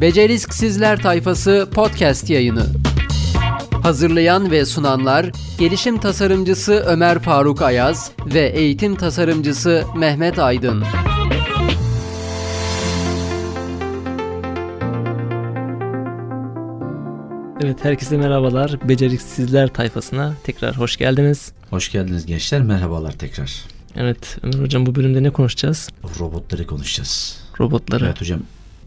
Beceriksizler Tayfası podcast yayını. Hazırlayan ve sunanlar gelişim tasarımcısı Ömer Faruk Ayaz ve eğitim tasarımcısı Mehmet Aydın. Evet herkese merhabalar. Beceriksizler tayfasına tekrar hoş geldiniz. Hoş geldiniz gençler. Merhabalar tekrar. Evet Ömer hocam bu bölümde ne konuşacağız? Robotları konuşacağız. Robotları. Evet hocam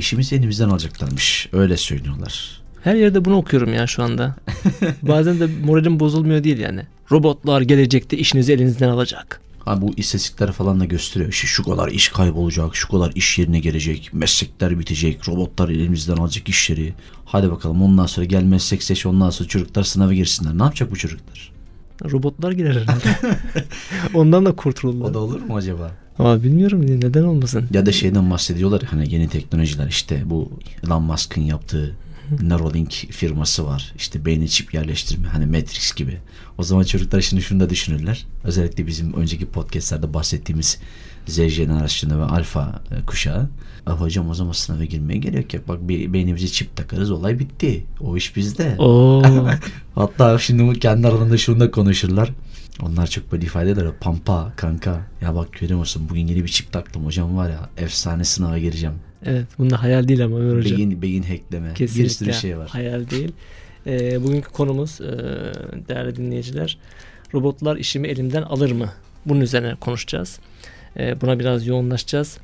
işimizi elimizden alacaklarmış. Öyle söylüyorlar. Her yerde bunu okuyorum ya şu anda. Bazen de moralim bozulmuyor değil yani. Robotlar gelecekte işinizi elinizden alacak. Ha bu istatistikler falan da gösteriyor. İşte şu kadar iş kaybolacak, şu kadar iş yerine gelecek, meslekler bitecek, robotlar elimizden alacak işleri. Hadi bakalım ondan sonra gel meslek seç ondan sonra çocuklar sınava girsinler. Ne yapacak bu çocuklar? Robotlar girer herhalde. Ondan da kurtulurlar. O da olur mu acaba? Ama bilmiyorum neden olmasın. Ya da şeyden bahsediyorlar hani yeni teknolojiler işte bu Elon Musk'ın yaptığı Neuralink firması var. İşte beyni çip yerleştirme hani Matrix gibi. O zaman çocuklar şimdi şunu da düşünürler. Özellikle bizim önceki podcastlerde bahsettiğimiz Z jenerasyonu ve alfa e, kuşağı. Ah hocam o zaman sınava girmeye gerek yok. Bak be- beynimize çip takarız olay bitti. O iş bizde. Oo. Hatta şimdi kendi aralarında şunu da konuşurlar. Onlar çok böyle ifade eder. Pampa kanka ya bak görüyor musun bugün yeni bir çip taktım hocam var ya efsane sınava gireceğim. evet bunda hayal değil ama Ömer hocam. Beyin, beyin hackleme. Kesinlikle Bir sürü şey var. hayal değil. Ee, bugünkü konumuz e, değerli dinleyiciler robotlar işimi elimden alır mı? Bunun üzerine konuşacağız. Ee, buna biraz yoğunlaşacağız.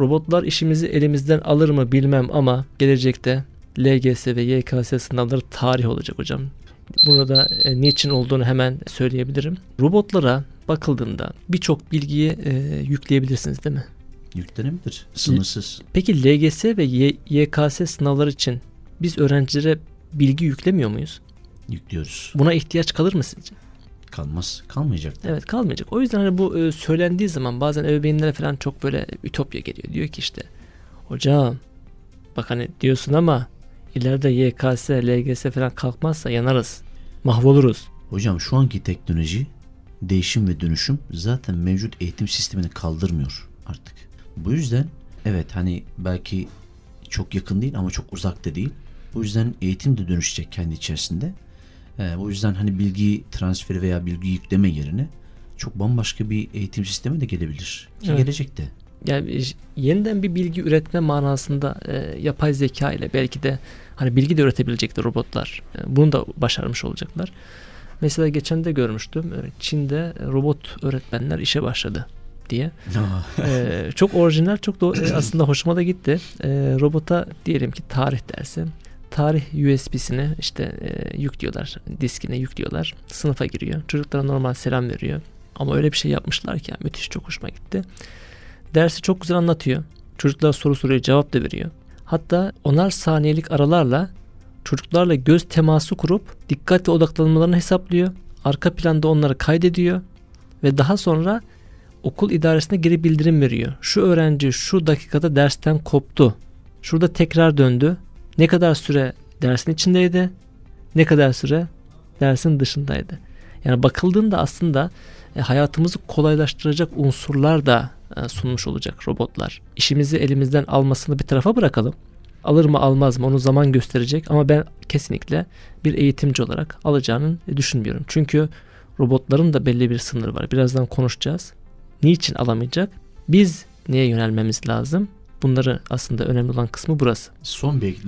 Robotlar işimizi elimizden alır mı bilmem ama gelecekte LGS ve YKS sınavları tarih olacak hocam. Burada e, niçin olduğunu hemen söyleyebilirim. Robotlara bakıldığında birçok bilgiyi e, yükleyebilirsiniz değil mi? Yüklenebilir. Sınırsız. Peki LGS ve YKS sınavları için biz öğrencilere bilgi yüklemiyor muyuz? Yüklüyoruz. Buna ihtiyaç kalır mı sizce? Kalmaz. Kalmayacak. Evet kalmayacak. O yüzden hani bu e, söylendiği zaman bazen ebeveynlere falan çok böyle ütopya geliyor. Diyor ki işte hocam bak hani diyorsun ama ileride YKS, LGS falan kalkmazsa yanarız. Mahvoluruz. Hocam şu anki teknoloji değişim ve dönüşüm zaten mevcut eğitim sistemini kaldırmıyor artık. Bu yüzden evet hani belki çok yakın değil ama çok uzak da değil. Bu yüzden eğitim de dönüşecek kendi içerisinde. Ee, bu yüzden hani bilgi transferi veya bilgi yükleme yerine çok bambaşka bir eğitim sistemi de gelebilir. Ki Evet. gelecek de. Yani iş- yeniden bir bilgi üretme manasında e, yapay zeka ile belki de hani bilgi de üretebilecektir robotlar. E, bunu da başarmış olacaklar. Mesela geçen de görmüştüm. e, Çin'de robot öğretmenler işe başladı diye. E, çok orijinal, çok da e, aslında hoşuma da gitti. E, robota diyelim ki tarih dersi. Tarih USB'sini işte e, yüklüyorlar, diskine yüklüyorlar. Sınıfa giriyor. Çocuklara normal selam veriyor. Ama öyle bir şey yapmışlar ki yani müthiş çok hoşuma gitti. Dersi çok güzel anlatıyor. Çocuklar soru soruyor, cevap da veriyor. Hatta onar saniyelik aralarla çocuklarla göz teması kurup dikkat ve odaklanmalarını hesaplıyor. Arka planda onları kaydediyor ve daha sonra okul idaresine geri bildirim veriyor. Şu öğrenci şu dakikada dersten koptu. Şurada tekrar döndü. Ne kadar süre dersin içindeydi? Ne kadar süre dersin dışındaydı? Yani bakıldığında aslında e, hayatımızı kolaylaştıracak unsurlar da e, sunmuş olacak robotlar. İşimizi elimizden almasını bir tarafa bırakalım. Alır mı almaz mı onu zaman gösterecek ama ben kesinlikle bir eğitimci olarak alacağını düşünmüyorum. Çünkü robotların da belli bir sınırı var. Birazdan konuşacağız. Niçin alamayacak? Biz neye yönelmemiz lazım? Bunları aslında önemli olan kısmı burası. Son bir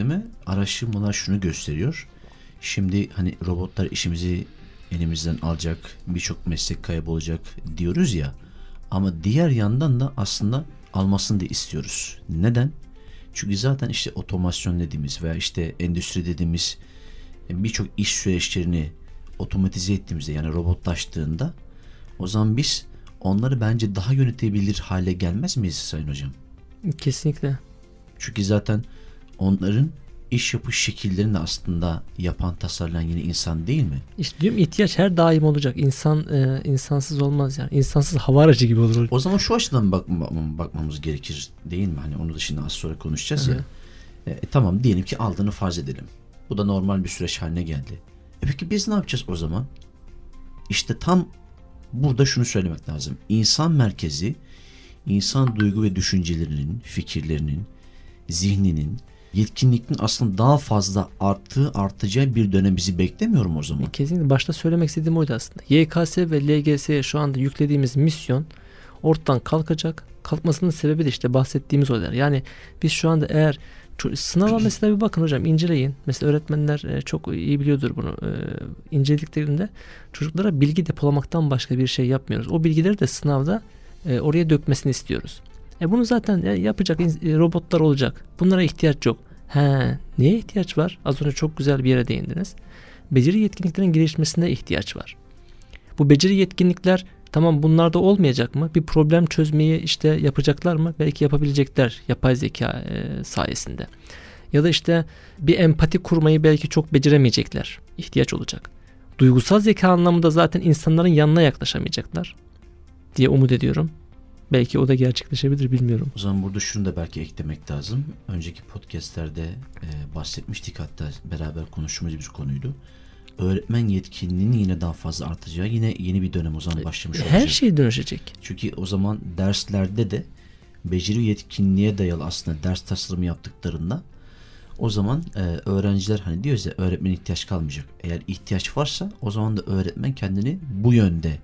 araştırmalar şunu gösteriyor. Şimdi hani robotlar işimizi elimizden alacak, birçok meslek kaybolacak diyoruz ya. Ama diğer yandan da aslında almasını da istiyoruz. Neden? Çünkü zaten işte otomasyon dediğimiz veya işte endüstri dediğimiz birçok iş süreçlerini otomatize ettiğimizde yani robotlaştığında o zaman biz onları bence daha yönetebilir hale gelmez miyiz Sayın Hocam? Kesinlikle. Çünkü zaten onların iş yapış şekillerini aslında yapan, tasarlayan yine insan değil mi? İşte diyorum ihtiyaç her daim olacak. İnsan e, insansız olmaz yani. İnsansız hava aracı gibi olur. O zaman şu açıdan bak, bakmamız gerekir değil mi? Hani onu da şimdi az sonra konuşacağız hı. ya. E, tamam diyelim ki aldığını farz edelim. Bu da normal bir süreç haline geldi. E peki biz ne yapacağız o zaman? İşte tam burada şunu söylemek lazım. İnsan merkezi, insan duygu ve düşüncelerinin, fikirlerinin, zihninin yetkinliklerin aslında daha fazla arttığı artacağı bir dönem bizi beklemiyor mu o zaman? Kesinlikle başta söylemek istediğim oydu aslında. YKS ve LGS'ye şu anda yüklediğimiz misyon ortadan kalkacak. Kalkmasının sebebi de işte bahsettiğimiz olaylar. Yani biz şu anda eğer sınava mesela bir bakın hocam inceleyin. Mesela öğretmenler e, çok iyi biliyordur bunu. E, incelediklerinde çocuklara bilgi depolamaktan başka bir şey yapmıyoruz. O bilgileri de sınavda e, oraya dökmesini istiyoruz. E bunu zaten yapacak robotlar olacak. Bunlara ihtiyaç yok. He, neye ihtiyaç var? Az önce çok güzel bir yere değindiniz. Beceri yetkinliklerinin gelişmesine ihtiyaç var. Bu beceri yetkinlikler tamam bunlarda olmayacak mı? Bir problem çözmeyi işte yapacaklar mı? Belki yapabilecekler yapay zeka e, sayesinde. Ya da işte bir empati kurmayı belki çok beceremeyecekler. İhtiyaç olacak. Duygusal zeka anlamında zaten insanların yanına yaklaşamayacaklar diye umut ediyorum. Belki o da gerçekleşebilir bilmiyorum. O zaman burada şunu da belki eklemek lazım. Önceki podcastlerde e, bahsetmiştik hatta beraber konuştuğumuz bir konuydu. Öğretmen yetkinliğinin yine daha fazla artacağı yine yeni bir dönem o zaman başlamış olacak. Her şey dönüşecek. Çünkü o zaman derslerde de beceri yetkinliğe dayalı aslında ders tasarımı yaptıklarında o zaman e, öğrenciler hani diyoruz ya öğretmen ihtiyaç kalmayacak. Eğer ihtiyaç varsa o zaman da öğretmen kendini bu yönde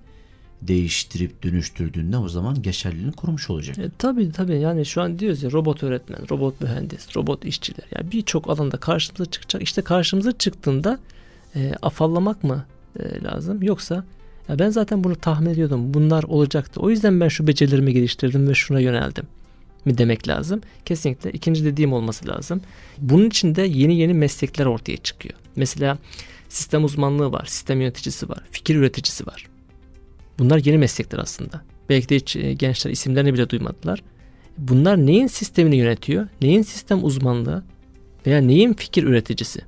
değiştirip dönüştürdüğünde o zaman geçerliliğini korumuş olacak. E, tabii tabii yani şu an diyoruz ya robot öğretmen, robot mühendis, robot işçiler. Yani birçok alanda karşımıza çıkacak. İşte karşımıza çıktığında e, afallamak mı e, lazım yoksa ya ben zaten bunu tahmin ediyordum. Bunlar olacaktı. O yüzden ben şu becerilerimi geliştirdim ve şuna yöneldim mi demek lazım. Kesinlikle ikinci dediğim olması lazım. Bunun için de yeni yeni meslekler ortaya çıkıyor. Mesela sistem uzmanlığı var, sistem yöneticisi var, fikir üreticisi var. Bunlar yeni meslekler aslında. Belki de hiç e, gençler isimlerini bile duymadılar. Bunlar neyin sistemini yönetiyor? Neyin sistem uzmanlığı? Veya neyin fikir üreticisi?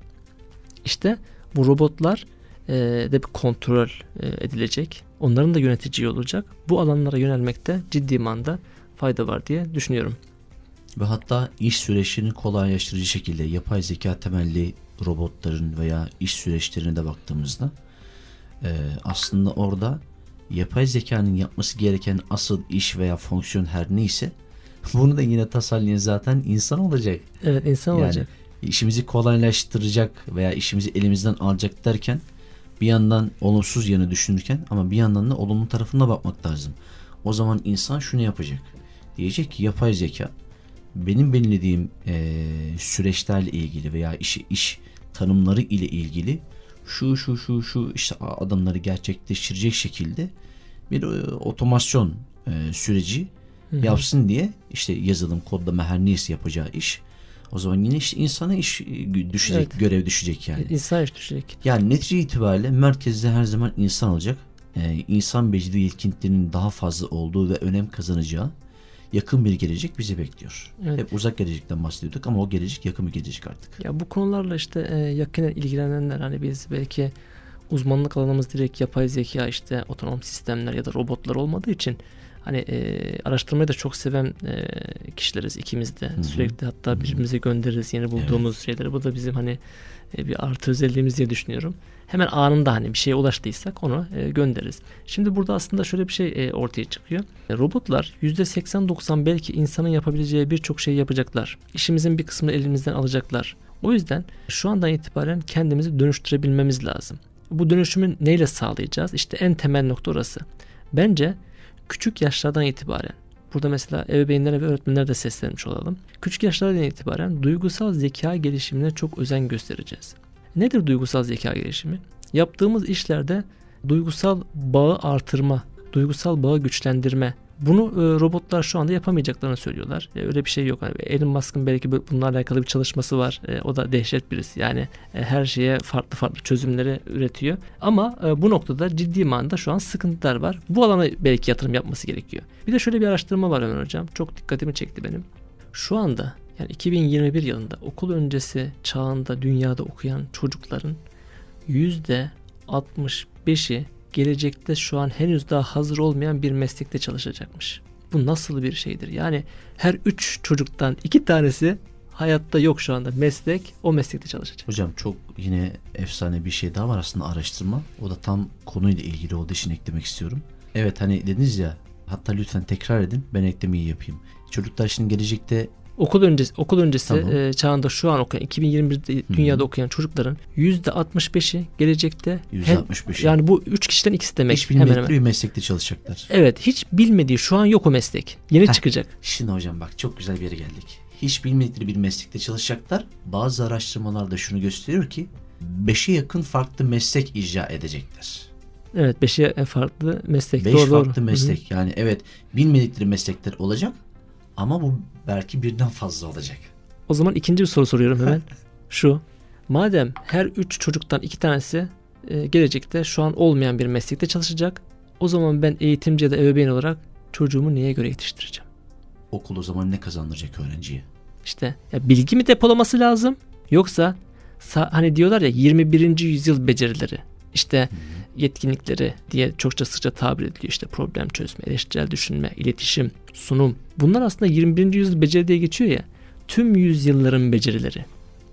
İşte bu robotlar e, de bir kontrol e, edilecek. Onların da yönetici olacak. Bu alanlara yönelmekte ciddi manda fayda var diye düşünüyorum. Ve hatta iş süreçlerini kolaylaştırıcı şekilde yapay zeka temelli robotların veya iş süreçlerine de baktığımızda e, aslında orada yapay zekanın yapması gereken asıl iş veya fonksiyon her neyse bunu da yine tasarlayan zaten insan olacak. Evet insan yani olacak. İşimizi kolaylaştıracak veya işimizi elimizden alacak derken bir yandan olumsuz yanı düşünürken ama bir yandan da olumlu tarafına bakmak lazım. O zaman insan şunu yapacak. Diyecek ki yapay zeka benim belirlediğim e, süreçlerle ilgili veya iş, iş tanımları ile ilgili şu şu şu şu işte adımları gerçekleştirecek şekilde bir e, otomasyon e, süreci Hı-hı. yapsın diye işte yazılım kodlama her neyse yapacağı iş o zaman yine işte insana iş e, düşecek, evet. görev düşecek yani. İnsan iş düşecek. Yani netice itibariyle merkezde her zaman insan olacak. Ee, insan beceri yetkinliklerinin daha fazla olduğu ve önem kazanacağı yakın bir gelecek bizi bekliyor. Evet. Hep uzak gelecekten bahsediyorduk ama o gelecek yakın bir gelecek artık. Ya bu konularla işte e, yakinen ilgilenenler hani biz belki uzmanlık alanımız direkt yapay zeka işte otonom sistemler ya da robotlar olmadığı için hani e, araştırmayı da çok seven e, kişileriz ikimiz de. Hı-hı. Sürekli hatta birbirimize göndeririz yeni bulduğumuz evet. şeyleri. Bu da bizim hani e, bir artı özelliğimiz diye düşünüyorum. Hemen anında hani bir şeye ulaştıysak onu e, göndeririz. Şimdi burada aslında şöyle bir şey e, ortaya çıkıyor. E, robotlar %80-90 belki insanın yapabileceği birçok şey yapacaklar. İşimizin bir kısmını elimizden alacaklar. O yüzden şu andan itibaren kendimizi dönüştürebilmemiz lazım. Bu dönüşümü neyle sağlayacağız? İşte en temel nokta orası. Bence küçük yaşlardan itibaren burada mesela ebeveynlere ve öğretmenlere de seslenmiş olalım. Küçük yaşlardan itibaren duygusal zeka gelişimine çok özen göstereceğiz. Nedir duygusal zeka gelişimi? Yaptığımız işlerde duygusal bağı artırma, duygusal bağı güçlendirme, bunu e, robotlar şu anda yapamayacaklarını söylüyorlar. E, öyle bir şey yok. Yani Elon Musk'ın belki bununla alakalı bir çalışması var. E, o da dehşet birisi. Yani her şeye farklı farklı çözümleri üretiyor. Ama bu noktada ciddi manada şu an sıkıntılar var. Bu alana belki yatırım yapması gerekiyor. Bir de şöyle bir araştırma var Ömer Hocam. Çok dikkatimi çekti benim. Şu anda yani 2021 yılında okul öncesi çağında dünyada okuyan çocukların %65'i gelecekte şu an henüz daha hazır olmayan bir meslekte çalışacakmış. Bu nasıl bir şeydir? Yani her üç çocuktan iki tanesi hayatta yok şu anda meslek o meslekte çalışacak. Hocam çok yine efsane bir şey daha var aslında araştırma. O da tam konuyla ilgili olduğu için eklemek istiyorum. Evet hani dediniz ya hatta lütfen tekrar edin ben eklemeyi yapayım. Çocuklar şimdi gelecekte okul öncesi okul öncesi Tamam. e, çağında şu an okuyan 2021'de dünyada okuyan çocukların %65'i gelecekte hem- %65. yani bu üç kişiden ikisi demek Hiç hemen hemen. bir meslekte çalışacaklar. Evet hiç bilmediği şu an yok o meslek. Yeni Heh. çıkacak. Şimdi hocam bak çok güzel bir yere geldik. Hiç bilmedikleri bir meslekte çalışacaklar. Bazı araştırmalar da şunu gösteriyor ki 5'e yakın farklı meslek icra edecekler. Evet beşe farklı meslek. 5 doğru, doğru. farklı hı. meslek. Yani evet bilmedikleri meslekler olacak ama bu belki birden fazla olacak. O zaman ikinci bir soru soruyorum hemen. Şu. Madem her üç çocuktan iki tanesi e, gelecekte şu an olmayan bir meslekte çalışacak. O zaman ben eğitimci ya da ebeveyn olarak çocuğumu neye göre yetiştireceğim? Okul o zaman ne kazandıracak öğrenciye? İşte ya bilgi mi depolaması lazım yoksa sa- hani diyorlar ya 21. yüzyıl becerileri işte yetkinlikleri diye çokça sıkça tabir ediliyor işte problem çözme, eleştirel düşünme, iletişim, sunum. Bunlar aslında 21. yüzyıl beceri diye geçiyor ya. Tüm yüzyılların becerileri.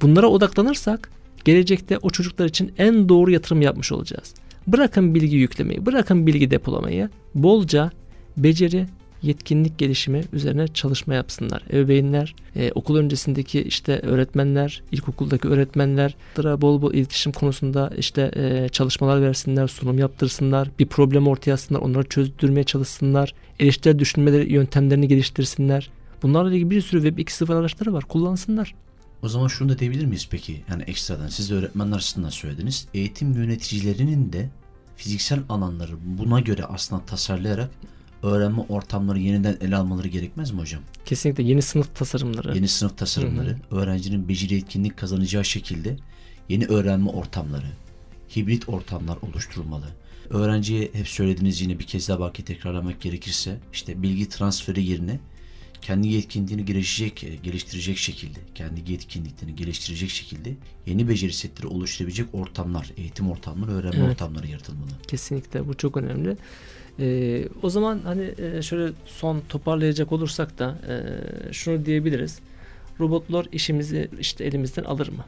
Bunlara odaklanırsak gelecekte o çocuklar için en doğru yatırım yapmış olacağız. Bırakın bilgi yüklemeyi, bırakın bilgi depolamayı. Bolca beceri, yetkinlik gelişimi üzerine çalışma yapsınlar. Ebeveynler, e, okul öncesindeki işte öğretmenler, ilkokuldaki öğretmenler bol bol iletişim konusunda işte e, çalışmalar versinler, sunum yaptırsınlar, bir problem ortaya atsınlar, onları çözdürmeye çalışsınlar, eleştirel düşünmeleri yöntemlerini geliştirsinler. Bunlarla ilgili bir sürü Web 2.0 araçları var. Kullansınlar. O zaman şunu da diyebilir miyiz peki? Yani ekstradan siz de öğretmenler açısından söylediniz. Eğitim yöneticilerinin de fiziksel alanları buna göre aslında tasarlayarak öğrenme ortamları yeniden ele almaları gerekmez mi hocam? Kesinlikle yeni sınıf tasarımları. Yeni sınıf tasarımları, öğrencinin beceri etkinlik kazanacağı şekilde yeni öğrenme ortamları, hibrit ortamlar oluşturulmalı. Öğrenciye hep söylediğiniz yine bir kez daha belki tekrarlamak gerekirse işte bilgi transferi yerine kendi yetkinliğini geliştirecek, geliştirecek şekilde, kendi yetkinliklerini geliştirecek şekilde yeni beceri setleri oluşturabilecek ortamlar, eğitim ortamları, öğrenme Evet. ortamları yaratılmalı. Kesinlikle bu çok önemli. Ee, o zaman hani e, şöyle son toparlayacak olursak da e, şunu diyebiliriz. Robotlar işimizi işte elimizden alır mı?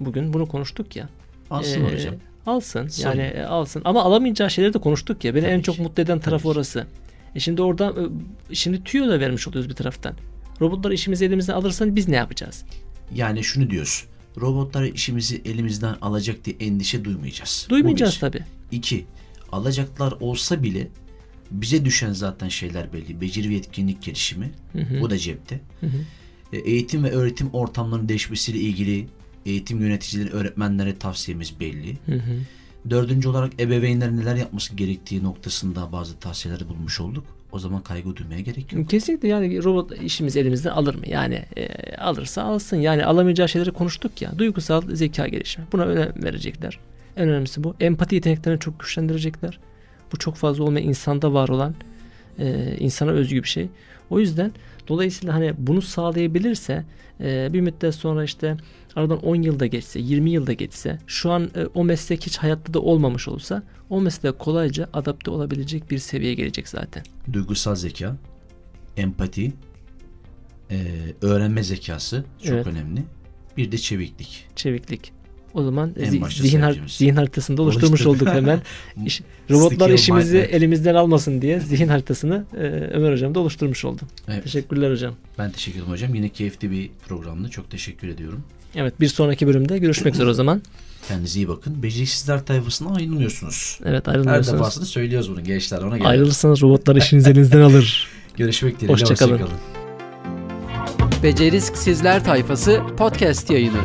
Bugün bunu konuştuk ya. Alsın Ee, hocam. Alsın. Sayın. Yani e, alsın. Ama alamayacağı şeyleri de konuştuk ya. Beni Tabii en ki. çok mutlu eden taraf Tabii ki. E şimdi oradan e, şimdi tüyo da vermiş oluyoruz bir taraftan. Robotlar işimizi elimizden alırsa biz ne yapacağız? Yani şunu diyoruz. Robotlar işimizi elimizden alacak diye endişe duymayacağız. Duymayacağız bir. tabii. İki, alacaklar olsa bile bize düşen zaten şeyler belli. Beceri ve yetkinlik gelişimi. Hı hı. Bu da cepte. Hı hı. E, Eğitim ve öğretim ortamlarının değişmesiyle ilgili eğitim yöneticileri, öğretmenlere tavsiyemiz belli. Hı hı. Dördüncü olarak ebeveynler neler yapması gerektiği noktasında bazı tavsiyeleri bulmuş olduk. O zaman kaygı duymaya gerek yok. Kesinlikle yani robot işimizi elimizden alır mı? Yani e, alırsa alsın. Yani alamayacağı şeyleri konuştuk ya. Duygusal zeka gelişimi. Buna önem verecekler. En önemlisi bu. Empati yeteneklerini çok güçlendirecekler. Bu çok fazla olmayan insanda var olan e, insana özgü bir şey. O yüzden dolayısıyla hani bunu sağlayabilirse e, bir müddet sonra işte aradan 10 yılda geçse 20 yılda geçse şu an e, o meslek hiç hayatta da olmamış olsa o mesleğe kolayca adapte olabilecek bir seviyeye gelecek zaten. Duygusal zeka, empati, e, öğrenme zekası çok Evet. önemli. Bir de çeviklik. çeviklik. O zaman zi- zihin, har- zihin haritasında oluşturmuş Oluşturduk. olduk hemen. İş- robotlar Skill işimizi mindset. elimizden almasın diye zihin haritasını e, Ömer Hocam da oluşturmuş oldu. Evet. Teşekkürler hocam. Ben teşekkür ederim hocam. Yine keyifli bir programdı. Çok teşekkür ediyorum. Evet bir sonraki bölümde görüşmek üzere o zaman. Kendinize iyi bakın. Beceriksizler tayfasına ayrılmıyorsunuz. Evet Her ayrılmıyorsunuz. defasında söylüyoruz bunu gençler ona göre. Ayrılırsanız robotlar işinizi elinizden alır. Görüşmek dileğiyle. Hoşça kalın. Hoşçakalın. Beceriksizler Tayfası podcast yayını.